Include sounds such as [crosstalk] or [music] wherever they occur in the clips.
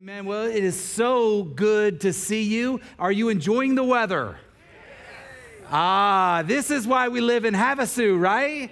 Man, well, it is so good to see you. Are you enjoying the weather? Ah, this is why we live in Havasu, right?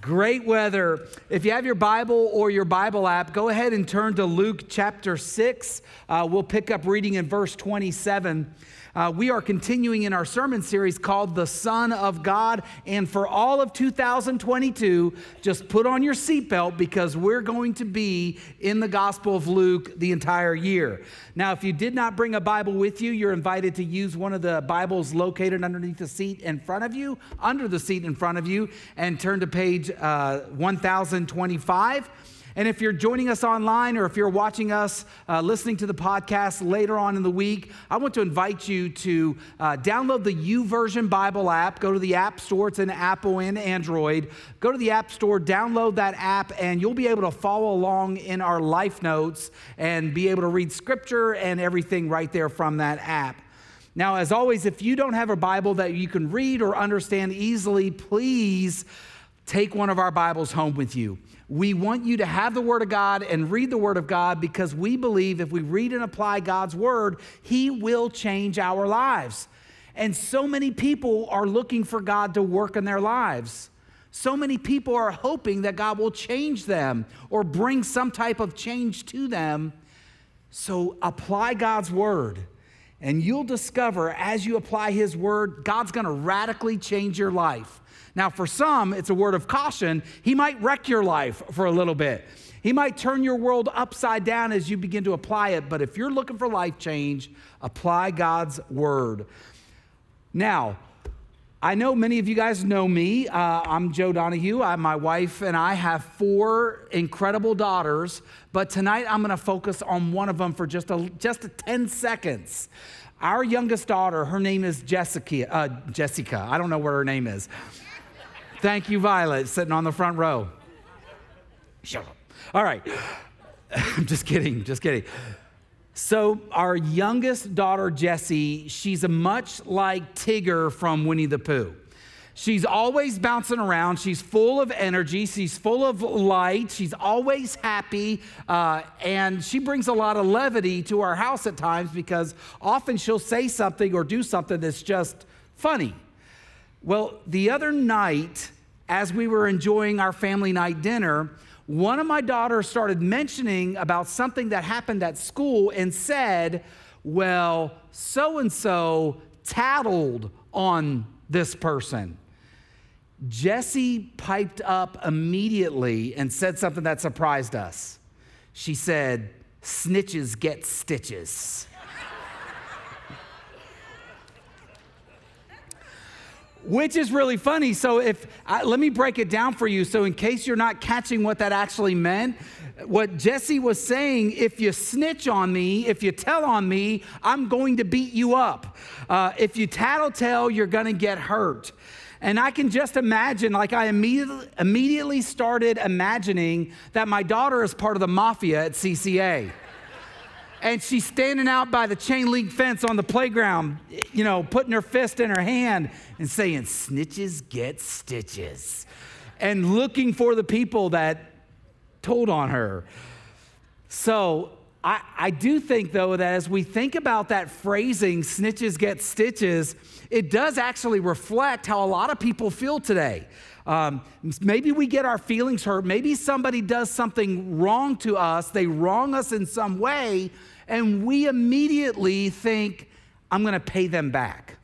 Great weather. If you have your Bible or your Bible app, go ahead and turn to Luke chapter 6. Uh, we'll pick up reading in verse 27. Uh, we are continuing in our sermon series called The Son of God. And for all of 2022, just put on your seatbelt because we're going to be in the Gospel of Luke the entire year. Now, if you did not bring a Bible with you, you're invited to use one of the Bibles located underneath the seat in front of you, under the seat in front of you, and turn to page uh, 1025. And if you're joining us online or if you're watching us, uh, listening to the podcast later on in the week, I want to invite you to uh, download the YouVersion Bible app. Go to the App Store, it's in Apple and Android. Go to the App Store, download that app, and you'll be able to follow along in our life notes and be able to read scripture and everything right there from that app. Now, as always, if you don't have a Bible that you can read or understand easily, please take one of our Bibles home with you. We want you to have the Word of God and read the Word of God because we believe if we read and apply God's Word, He will change our lives. And so many people are looking for God to work in their lives. So many people are hoping that God will change them or bring some type of change to them. So apply God's Word. And you'll discover as you apply His Word, God's gonna radically change your life. Now, for some, it's a word of caution. He might wreck your life for a little bit. He might turn your world upside down as you begin to apply it. But if you're looking for life change, apply God's word. Now, I know many of you guys know me. Uh, I'm Joe Donahue. I, my wife and I have four incredible daughters, but tonight I'm going to focus on one of them for just a, just a 10 seconds. Our youngest daughter, her name is Jessica. Uh, Jessica. I don't know what her name is. Thank you, Violet, sitting on the front row. Shut up. All right. I'm [laughs] just kidding, just kidding. So, our youngest daughter, Jessie, she's a much like Tigger from Winnie the Pooh. She's always bouncing around. She's full of energy. She's full of light. She's always happy. Uh, and she brings a lot of levity to our house at times because often she'll say something or do something that's just funny. Well, the other night, as we were enjoying our family night dinner, one of my daughters started mentioning about something that happened at school and said, Well, so and so tattled on this person. Jessie piped up immediately and said something that surprised us. She said, Snitches get stitches. Which is really funny. So, if uh, let me break it down for you. So, in case you're not catching what that actually meant, what Jessie was saying if you snitch on me, if you tell on me, I'm going to beat you up. Uh, if you tattletale, you're going to get hurt. And I can just imagine, like, I immediately, immediately started imagining that my daughter is part of the mafia at CCA and she's standing out by the chain link fence on the playground, you know, putting her fist in her hand and saying, Snitches get stitches, and looking for the people that told on her. So I, I do think, though, that as we think about that phrasing, snitches get stitches, it does actually reflect how a lot of people feel today. Um, maybe we get our feelings hurt. Maybe somebody does something wrong to us, they wrong us in some way, and we immediately think, I'm going to pay them back.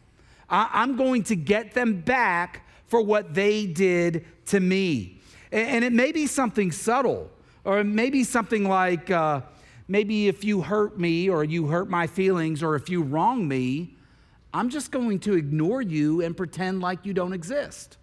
I- am going to get them back for what they did to me. And, and it may be something subtle, or it may be something like uh, maybe if you hurt me, or you hurt my feelings, or if you wrong me, I'm just going to ignore you and pretend like you don't exist.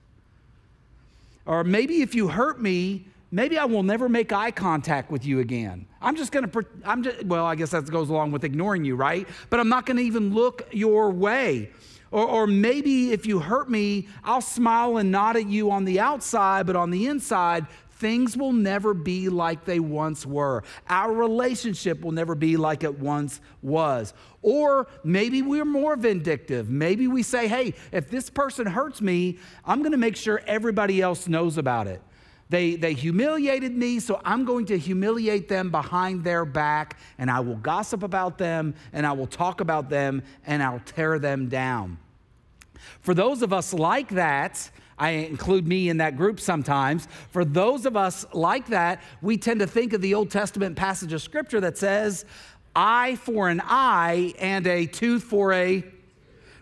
Or maybe if you hurt me, maybe I will never make eye contact with you again. I'm just going to, I'm just, well, I guess that goes along with ignoring you, right? But I'm not going to even look your way. Or, or maybe if you hurt me, I'll smile and nod at you on the outside, but on the inside, things will never be like they once were. Our relationship will never be like it once was. Or maybe we're more vindictive. Maybe we say, hey, if this person hurts me, I'm going to make sure everybody else knows about it. They, they humiliated me, so I'm going to humiliate them behind their back, and I will gossip about them, and I will talk about them, and I'll tear them down. For those of us like that, I include me in that group sometimes. For those of us like that, we tend to think of the Old Testament passage of scripture that says, eye for an eye and a tooth for a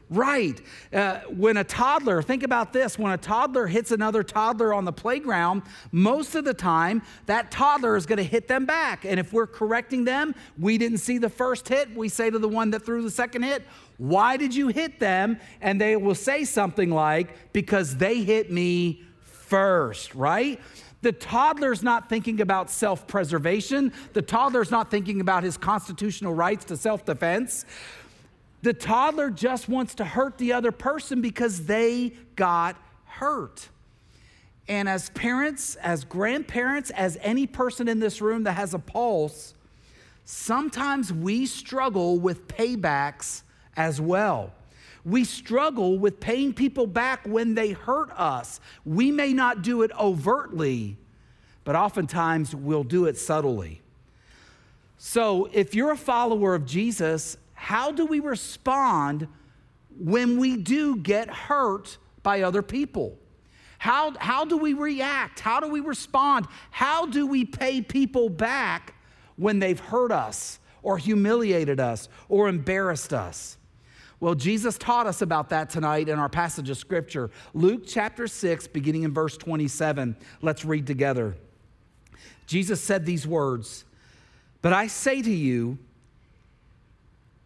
right. Uh, when a toddler, think about this when a toddler hits another toddler on the playground, most of the time that toddler is going to hit them back. And if we're correcting them, we didn't see the first hit, we say to the one that threw the second hit, Why did you hit them? And they will say something like, Because they hit me first, right? The toddler's not thinking about self preservation. The toddler's not thinking about his constitutional rights to self defense. The toddler just wants to hurt the other person because they got hurt. And as parents, as grandparents, as any person in this room that has a pulse, sometimes we struggle with paybacks as well. We struggle with paying people back when they hurt us. We may not do it overtly, but oftentimes we'll do it subtly. So if you're a follower of Jesus how do we respond when we do get hurt by other people? How, how do we react? How do we respond? How do we pay people back when they've hurt us or humiliated us or embarrassed us? Well, Jesus taught us about that tonight in our passage of scripture. Luke chapter 6, beginning in verse 27. Let's read together. Jesus said these words But I say to you,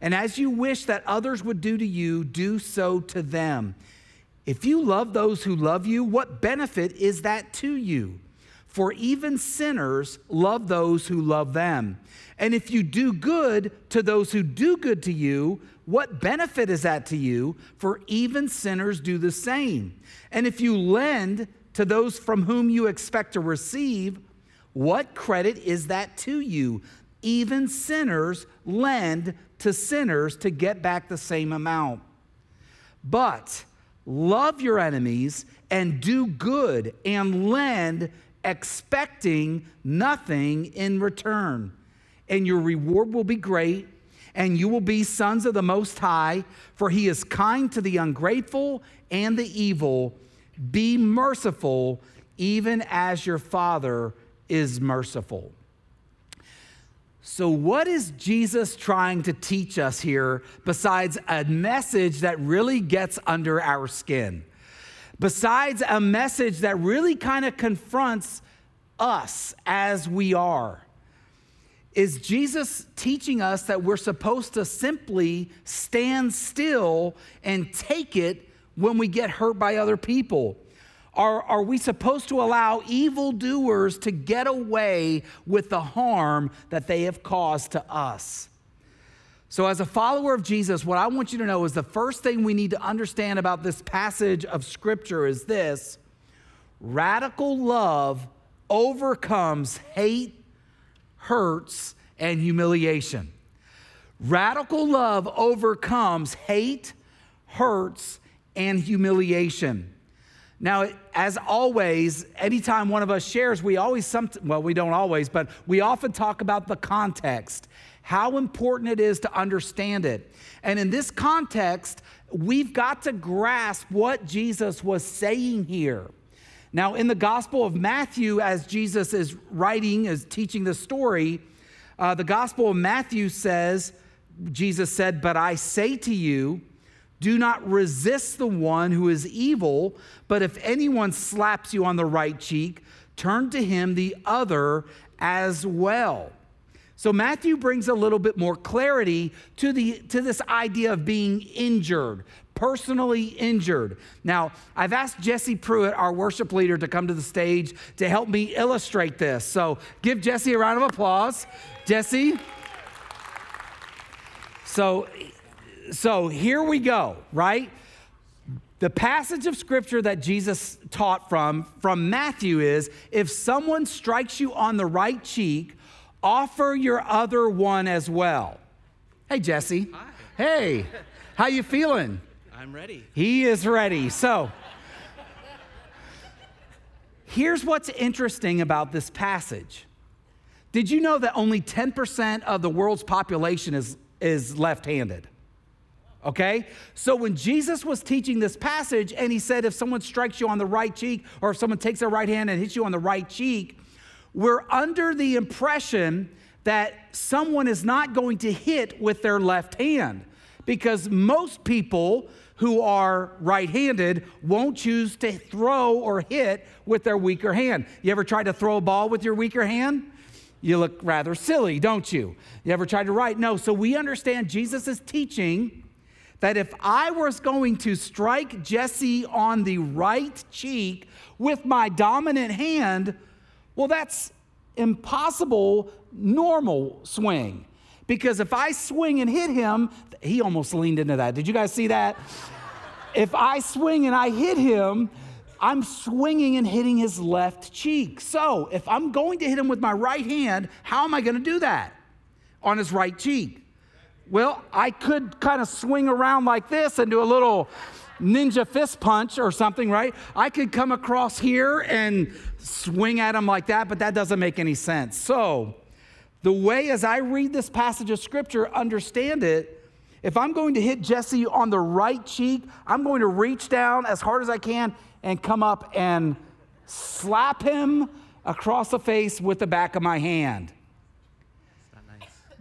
And as you wish that others would do to you, do so to them. If you love those who love you, what benefit is that to you? For even sinners love those who love them. And if you do good to those who do good to you, what benefit is that to you? For even sinners do the same. And if you lend to those from whom you expect to receive, what credit is that to you? Even sinners lend to sinners to get back the same amount. But love your enemies and do good and lend, expecting nothing in return. And your reward will be great, and you will be sons of the Most High, for he is kind to the ungrateful and the evil. Be merciful, even as your Father is merciful. So, what is Jesus trying to teach us here besides a message that really gets under our skin? Besides a message that really kind of confronts us as we are? Is Jesus teaching us that we're supposed to simply stand still and take it when we get hurt by other people? Are, are we supposed to allow evildoers to get away with the harm that they have caused to us? So, as a follower of Jesus, what I want you to know is the first thing we need to understand about this passage of Scripture is this radical love overcomes hate, hurts, and humiliation. Radical love overcomes hate, hurts, and humiliation. Now, as always, anytime one of us shares, we always, some, well, we don't always, but we often talk about the context, how important it is to understand it. And in this context, we've got to grasp what Jesus was saying here. Now, in the Gospel of Matthew, as Jesus is writing, is teaching the story, uh, the Gospel of Matthew says, Jesus said, But I say to you, do not resist the one who is evil, but if anyone slaps you on the right cheek, turn to him the other as well. So Matthew brings a little bit more clarity to, the, to this idea of being injured, personally injured. Now, I've asked Jesse Pruitt, our worship leader, to come to the stage to help me illustrate this. So give Jesse a round of applause. Jesse. So, so here we go, right? The passage of scripture that Jesus taught from, from Matthew is if someone strikes you on the right cheek, offer your other one as well. Hey, Jesse. Hi. Hey, how you feeling? I'm ready. He is ready. So, here's what's interesting about this passage. Did you know that only 10% of the world's population is, is left handed? Okay? So when Jesus was teaching this passage and he said, if someone strikes you on the right cheek or if someone takes their right hand and hits you on the right cheek, we're under the impression that someone is not going to hit with their left hand because most people who are right handed won't choose to throw or hit with their weaker hand. You ever tried to throw a ball with your weaker hand? You look rather silly, don't you? You ever tried to write? No. So we understand Jesus is teaching that if I was going to strike Jesse on the right cheek with my dominant hand, well, that's impossible normal swing. Because if I swing and hit him, he almost leaned into that. Did you guys see that? [laughs] if I swing and I hit him, I'm swinging and hitting his left cheek. So if I'm going to hit him with my right hand, how am I going to do that? On his right cheek. Well, I could kind of swing around like this and do a little ninja fist punch or something, right? I could come across here and swing at him like that, but that doesn't make any sense. So, the way as I read this passage of scripture, understand it, if I'm going to hit Jesse on the right cheek, I'm going to reach down as hard as I can and come up and slap him across the face with the back of my hand.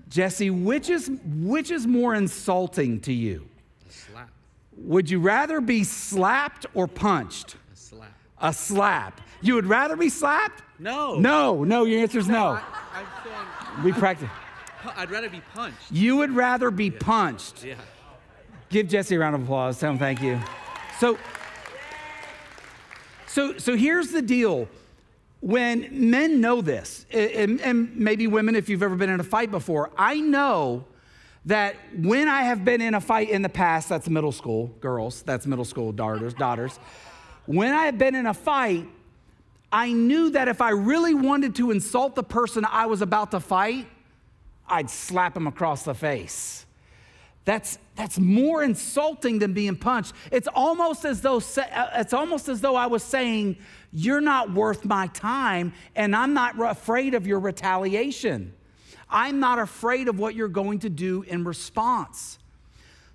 Jesse, which is, which is more insulting to you? A slap. Would you rather be slapped or punched? A slap. A slap. You would rather be slapped? No. No, no, your answer is no. I, I'm saying We practice. I'd rather be punched. You would rather be punched. Yeah. Give Jesse a round of applause. Tell him thank you. So, so, so here's the deal. When men know this, and, maybe women, if you've ever been in a fight before, I know that when I have been in a fight in the past, that's middle school girls, that's middle school daughters, daughters. When I have been in a fight, I knew that if I really wanted to insult the person I was about to fight, I'd slap him across the face. That's, that's more insulting than being punched. It's almost as though uh, it's almost as though I was saying, "You're not worth my time, and I'm not afraid of your retaliation. I'm not afraid of what you're going to do in response."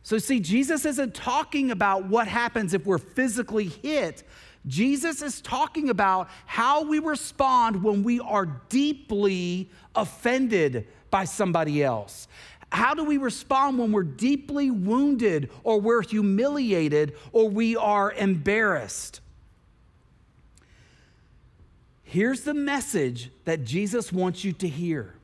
So, see, Jesus isn't talking about what happens if we're physically hit. Jesus is talking about how we respond when we are deeply offended by somebody else. How do we respond when we're deeply wounded or we're humiliated or we are embarrassed? Here's the message that Jesus wants you to hear.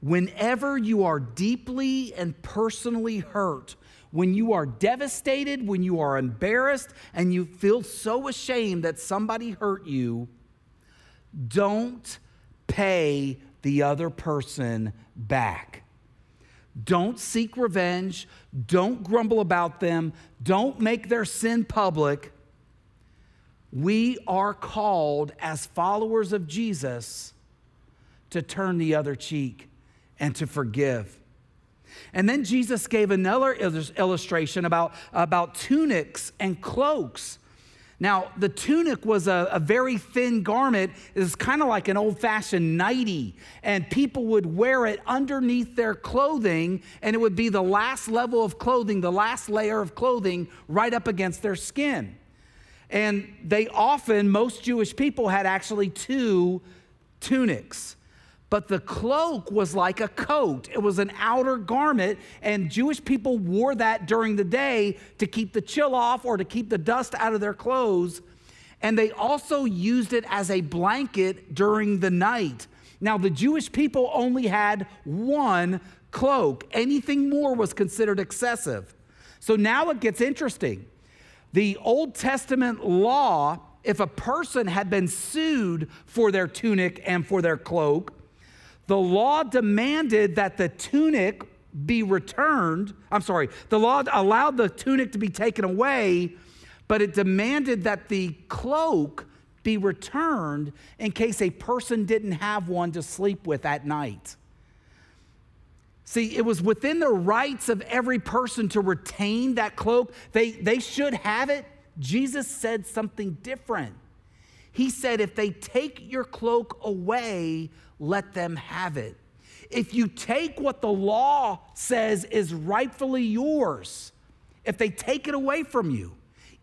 Whenever you are deeply and personally hurt, when you are devastated, when you are embarrassed, and you feel so ashamed that somebody hurt you, don't pay the other person back. Don't seek revenge. Don't grumble about them. Don't make their sin public. We are called as followers of Jesus to turn the other cheek and to forgive. And then Jesus gave another illustration about, about tunics and cloaks. Now, the tunic was a, a very thin garment. It was kind of like an old fashioned nightie, and people would wear it underneath their clothing, and it would be the last level of clothing, the last layer of clothing right up against their skin. And they often, most Jewish people had actually two tunics. But the cloak was like a coat, it was an outer garment, and Jewish people wore that during the day to keep the chill off or to keep the dust out of their clothes. And they also used it as a blanket during the night. Now, the Jewish people only had one cloak, anything more was considered excessive. So now it gets interesting. The Old Testament law, if a person had been sued for their tunic and for their cloak, the law demanded that the tunic be returned. I'm sorry, the law allowed the tunic to be taken away, but it demanded that the cloak be returned in case a person didn't have one to sleep with at night. See, it was within the rights of every person to retain that cloak. They, they should have it. Jesus said something different. He said, if they take your cloak away, let them have it. If you take what the law says is rightfully yours, if they take it away from you,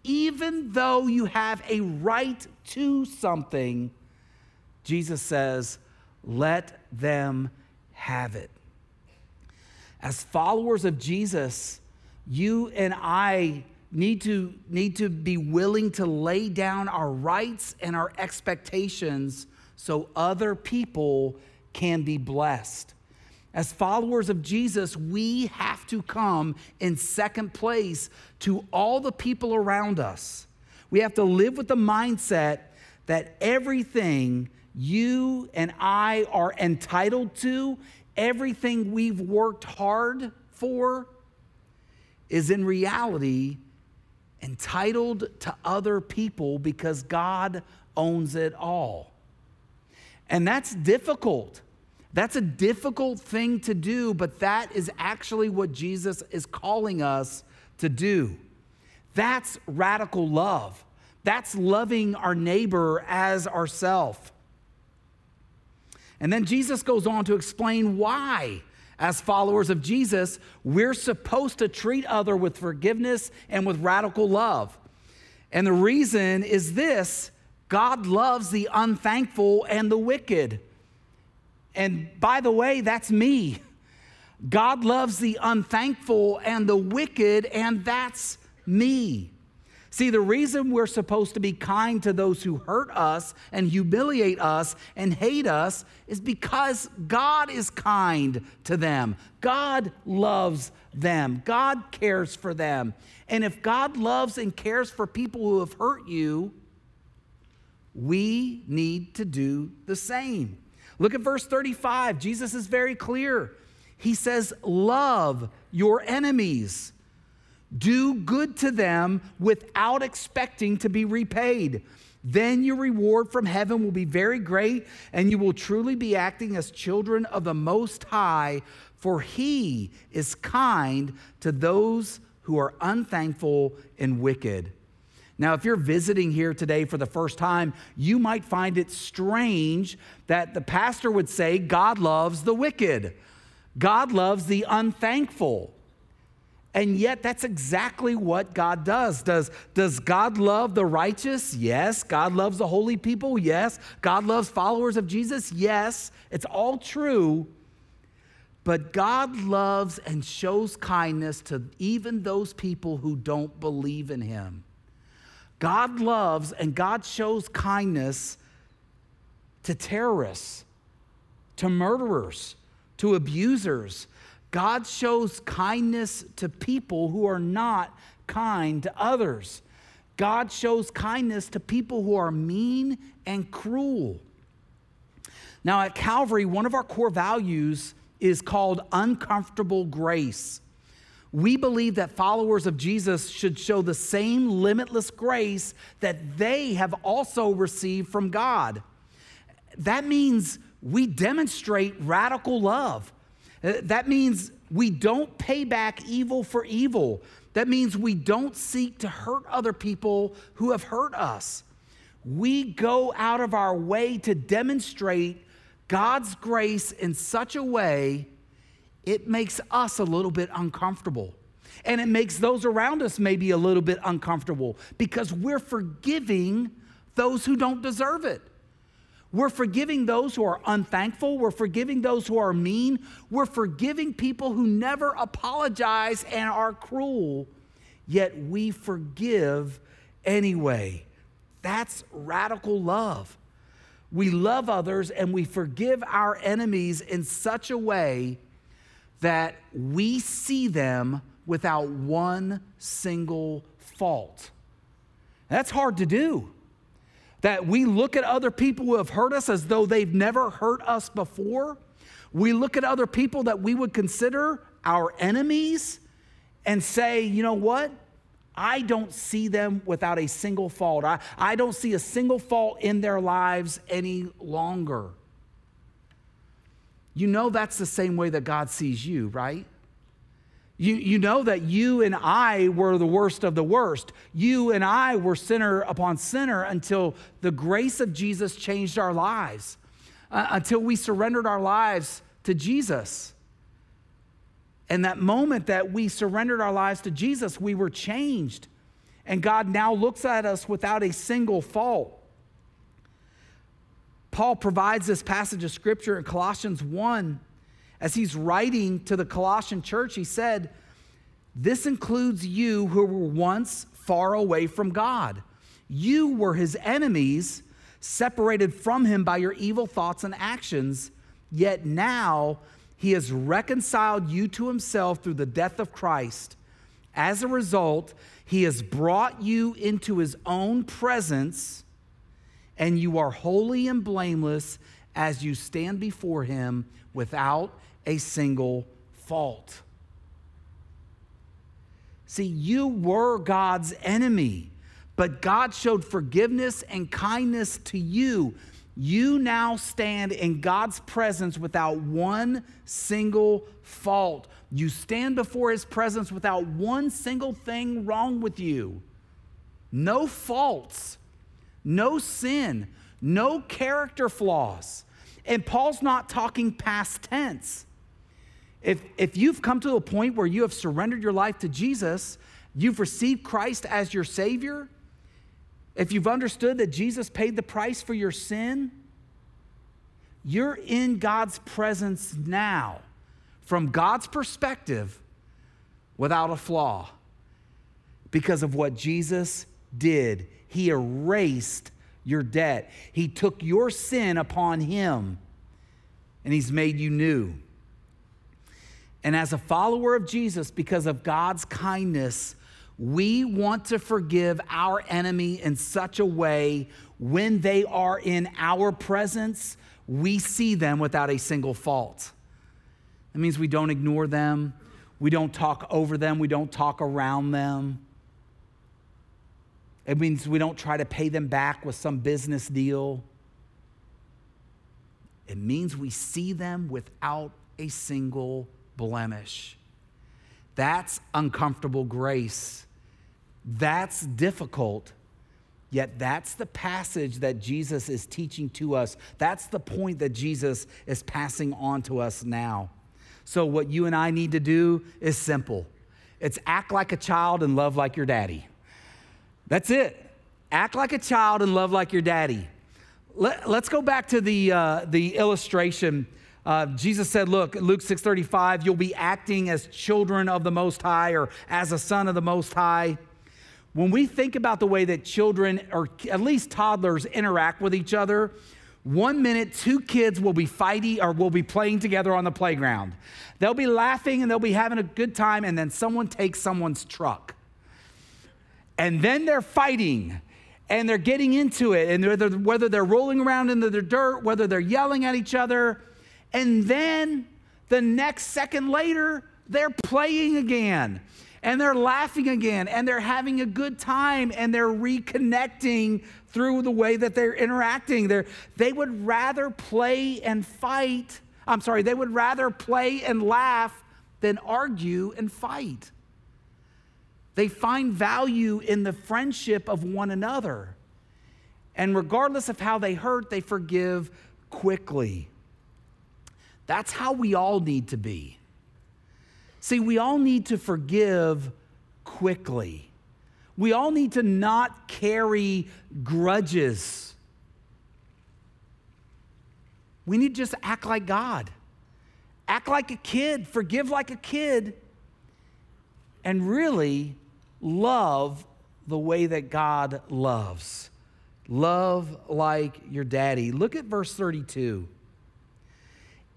even though you have a right to something, Jesus says, let them have it. As followers of Jesus, you and I need to, need to be willing to lay down our rights and our expectations so other people can be blessed. As followers of Jesus, we have to come in second place to all the people around us. We have to live with the mindset that everything you and I are entitled to, everything we've worked hard for, is in reality entitled to other people because God owns it all. And that's difficult. That's a difficult thing to do, but that is actually what Jesus is calling us to do. That's radical love. That's loving our neighbor as ourself. And then Jesus goes on to explain why, as followers of Jesus, we're supposed to treat other with forgiveness and with radical love. And the reason is this God loves the unthankful and the wicked. And by the way, that's me. God loves the unthankful and the wicked, and that's me. See, the reason we're supposed to be kind to those who hurt us and humiliate us and hate us is because God is kind to them. God loves them. God cares for them. And if God loves and cares for people who have hurt you, we need to do the same. Look at verse 35. Jesus is very clear. He says, Love your enemies. Do good to them without expecting to be repaid. Then your reward from heaven will be very great, and you will truly be acting as children of the Most High, for He is kind to those who are unthankful and wicked. Now, if you're visiting here today for the first time, you might find it strange that the pastor would say, God loves the wicked, God loves the unthankful. And yet, that's exactly what God does. Does, does God love the righteous? Yes. God loves the holy people? Yes. God loves followers of Jesus? Yes. It's all true. But God loves and shows kindness to even those people who don't believe in Him. God loves and God shows kindness to terrorists, to murderers, to abusers. God shows kindness to people who are not kind to others. God shows kindness to people who are mean and cruel. Now, at Calvary, one of our core values is called uncomfortable grace. We believe that followers of Jesus should show the same limitless grace that they have also received from God. That means we demonstrate radical love. Uh, that means we don't pay back evil for evil. That means we don't seek to hurt other people who have hurt us. We go out of our way to demonstrate God's grace in such a way it makes us a little bit uncomfortable. And it makes those around us maybe a little bit uncomfortable because we're forgiving those who don't deserve it. We're forgiving those who are unthankful. We're forgiving those who are mean. We're forgiving people who never apologize and are cruel, yet we forgive anyway. That's radical love. we love others and we forgive our enemies in such a way that we see them without one single fault. That's hard to do. That we look at other people who have hurt us as though they've never hurt us before. We look at other people that we would consider our enemies and say, you know what? I don't see them without a single fault. I, I don't see a single fault in their lives any longer. You know that's the same way that God sees you, right? You, you know that you and I were the worst of the worst. You and I were sinner upon sinner until the grace of Jesus changed our lives, uh, until we surrendered our lives to Jesus. And that moment that we surrendered our lives to Jesus, we were changed. And God now looks at us without a single fault. Paul provides this passage of scripture in Colossians 1. As he's writing to the Colossian church, he said, This includes you who were once far away from God. You were his enemies, separated from him by your evil thoughts and actions, yet now he has reconciled you to himself through the death of Christ. As a result, he has brought you into his own presence, and you are holy and blameless as you stand before him without a single fault. See, you were God's enemy, but God showed forgiveness and kindness to you you now stand in God's presence without one single fault. You stand before his presence without one single thing wrong with you. No faults, no sin, no character flaws. And Paul's not talking past tense. If, if you've come to a point where you have surrendered your life to Jesus, you've received Christ as your Savior, if you've understood that Jesus paid the price for your sin, you're in God's presence now from God's perspective without a flaw because of what Jesus did. He erased your debt, He took your sin upon Him, and He's made you new. And as a follower of Jesus, because of God's kindness, we want to forgive our enemy in such a way when they are in our presence, we see them without a single fault. That means we don't ignore them, we don't talk over them, we don't talk around them. It means we don't try to pay them back with some business deal. It means we see them without a single blemish. That's uncomfortable grace. That's difficult. Yet that's the passage that Jesus is teaching to us. That's the point that Jesus is passing on to us now. So, what you and I need to do is simple it's act like a child and love like your daddy. That's it. Act like a child and love like your daddy. Let, us go back to the, uh, the illustration. Uh, Jesus said, look, Luke 6:35, you'll be acting as children of the Most High or as a son of the Most High when we think about the way that children, or at least toddlers, interact with each other, one minute, two kids will be fighting or will be playing together on the playground. They'll be laughing and they'll be having a good time, and then someone takes someone's truck. And then they're fighting and they're getting into it, and whether they're rolling around in the dirt, whether they're yelling at each other, and then the next second later, they're playing again and they're laughing again and they're having a good time and they're reconnecting through the way that they're interacting. They're, they would rather play and fight. I'm sorry, they would rather play and laugh than argue and fight. They find value in the friendship of one another. And regardless of how they hurt, they forgive quickly. That's how we all need to be. See, we all need to forgive quickly. We all need to not carry grudges. We need to just act like God. Act like a kid, forgive like a kid, and really love the way that God loves. Love like your daddy. Look at verse 32.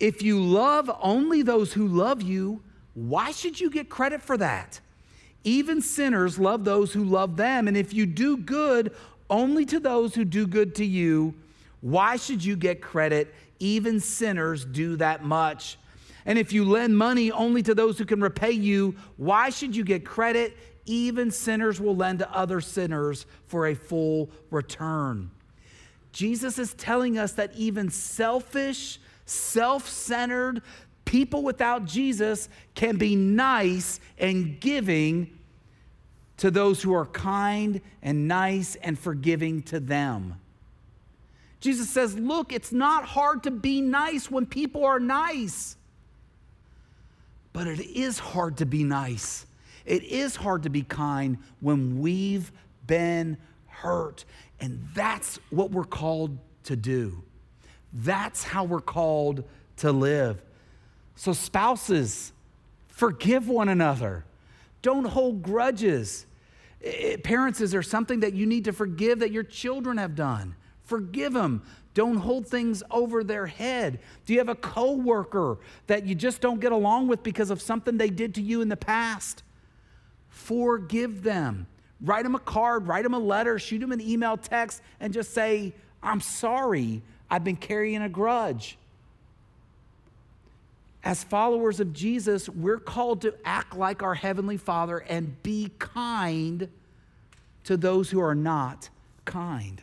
If you love only those who love you, why should you get credit for that? Even sinners love those who love them. And if you do good only to those who do good to you, why should you get credit? Even sinners do that much. And if you lend money only to those who can repay you, why should you get credit? even sinners will lend to other sinners for a full return. Jesus is telling us that even selfish, self centered people without Jesus can be nice and giving to those who are kind and nice and forgiving to them. Jesus says, Look, it's not hard to be nice when people are nice, but it is hard to be nice it is hard to be kind when we've been hurt. And that's what we're called to do. That's how we're called to live. So, spouses, forgive one another. Don't hold grudges. Parents, is there something that you need to forgive that your children have done? Forgive them. Don't hold things over their head. Do you have a coworker that you just don't get along with because of something they did to you in the past? forgive them. Write them a card, write them a letter, shoot them an email, text, and just say, I'm sorry, I've been carrying a grudge. As followers of Jesus, we're called to act like our Heavenly Father and be kind to those who are not kind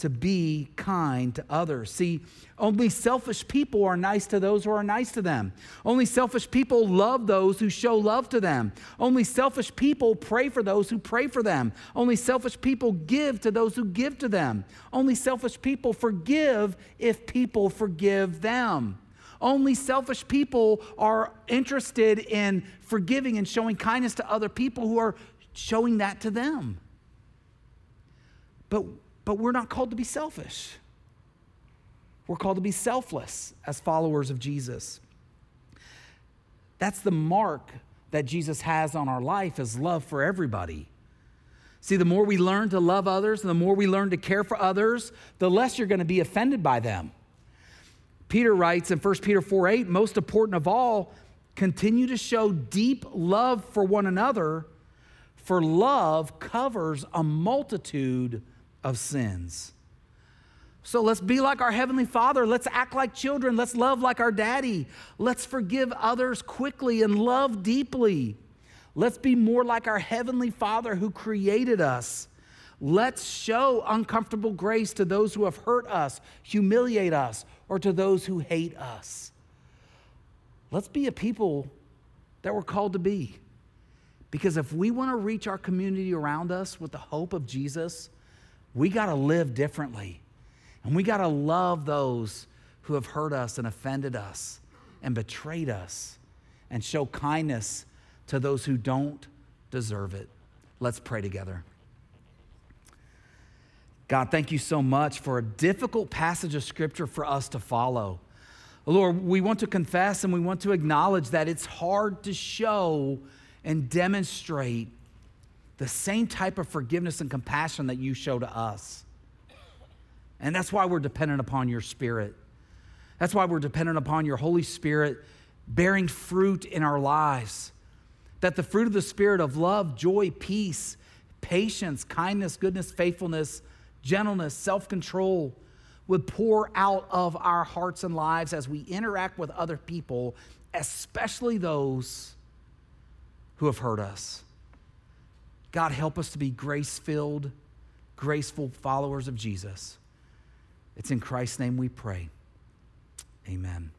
to be kind to others. See, only selfish people are nice to those who are nice to them. Only selfish people love those who show love to them. Only selfish people pray for those who pray for them. Only selfish people give to those who give to them. Only selfish people forgive if people forgive them. Only selfish people are interested in forgiving and showing kindness to other people who are showing that to them. But but we're not called to be selfish. We're called to be selfless as followers of Jesus. That's the mark that Jesus has on our life is love for everybody. See, the more we learn to love others, and the more we learn to care for others, the less you're going to be offended by them. Peter writes in 1 Peter 4 8, most important of all, continue to show deep love for one another, for love covers a multitude of sins. So let's be like our Heavenly Father. Let's act like children. Let's love like our daddy. Let's forgive others quickly and love deeply. Let's be more like our Heavenly Father who created us. Let's show uncomfortable grace to those who have hurt us, humiliate us, or to those who hate us. Let's be a people that we're called to be. Because if we want to reach our community around us with the hope of Jesus, we got to live differently. And we got to love those who have hurt us and offended us and betrayed us and show kindness to those who don't deserve it. Let's pray together. God, thank you so much for a difficult passage of scripture for us to follow. Lord, we want to confess and we want to acknowledge that it's hard to show and demonstrate the same type of forgiveness and compassion that you show to us. And that's why we're dependent upon your Spirit. That's why we're dependent upon your Holy Spirit bearing fruit in our lives. That the fruit of the Spirit of love, joy, peace, patience, kindness, goodness, faithfulness, gentleness, self control would pour out of our hearts and lives as we interact with other people, especially those who have hurt us. God, help us to be grace filled, graceful followers of Jesus. It's in Christ's name we pray. Amen.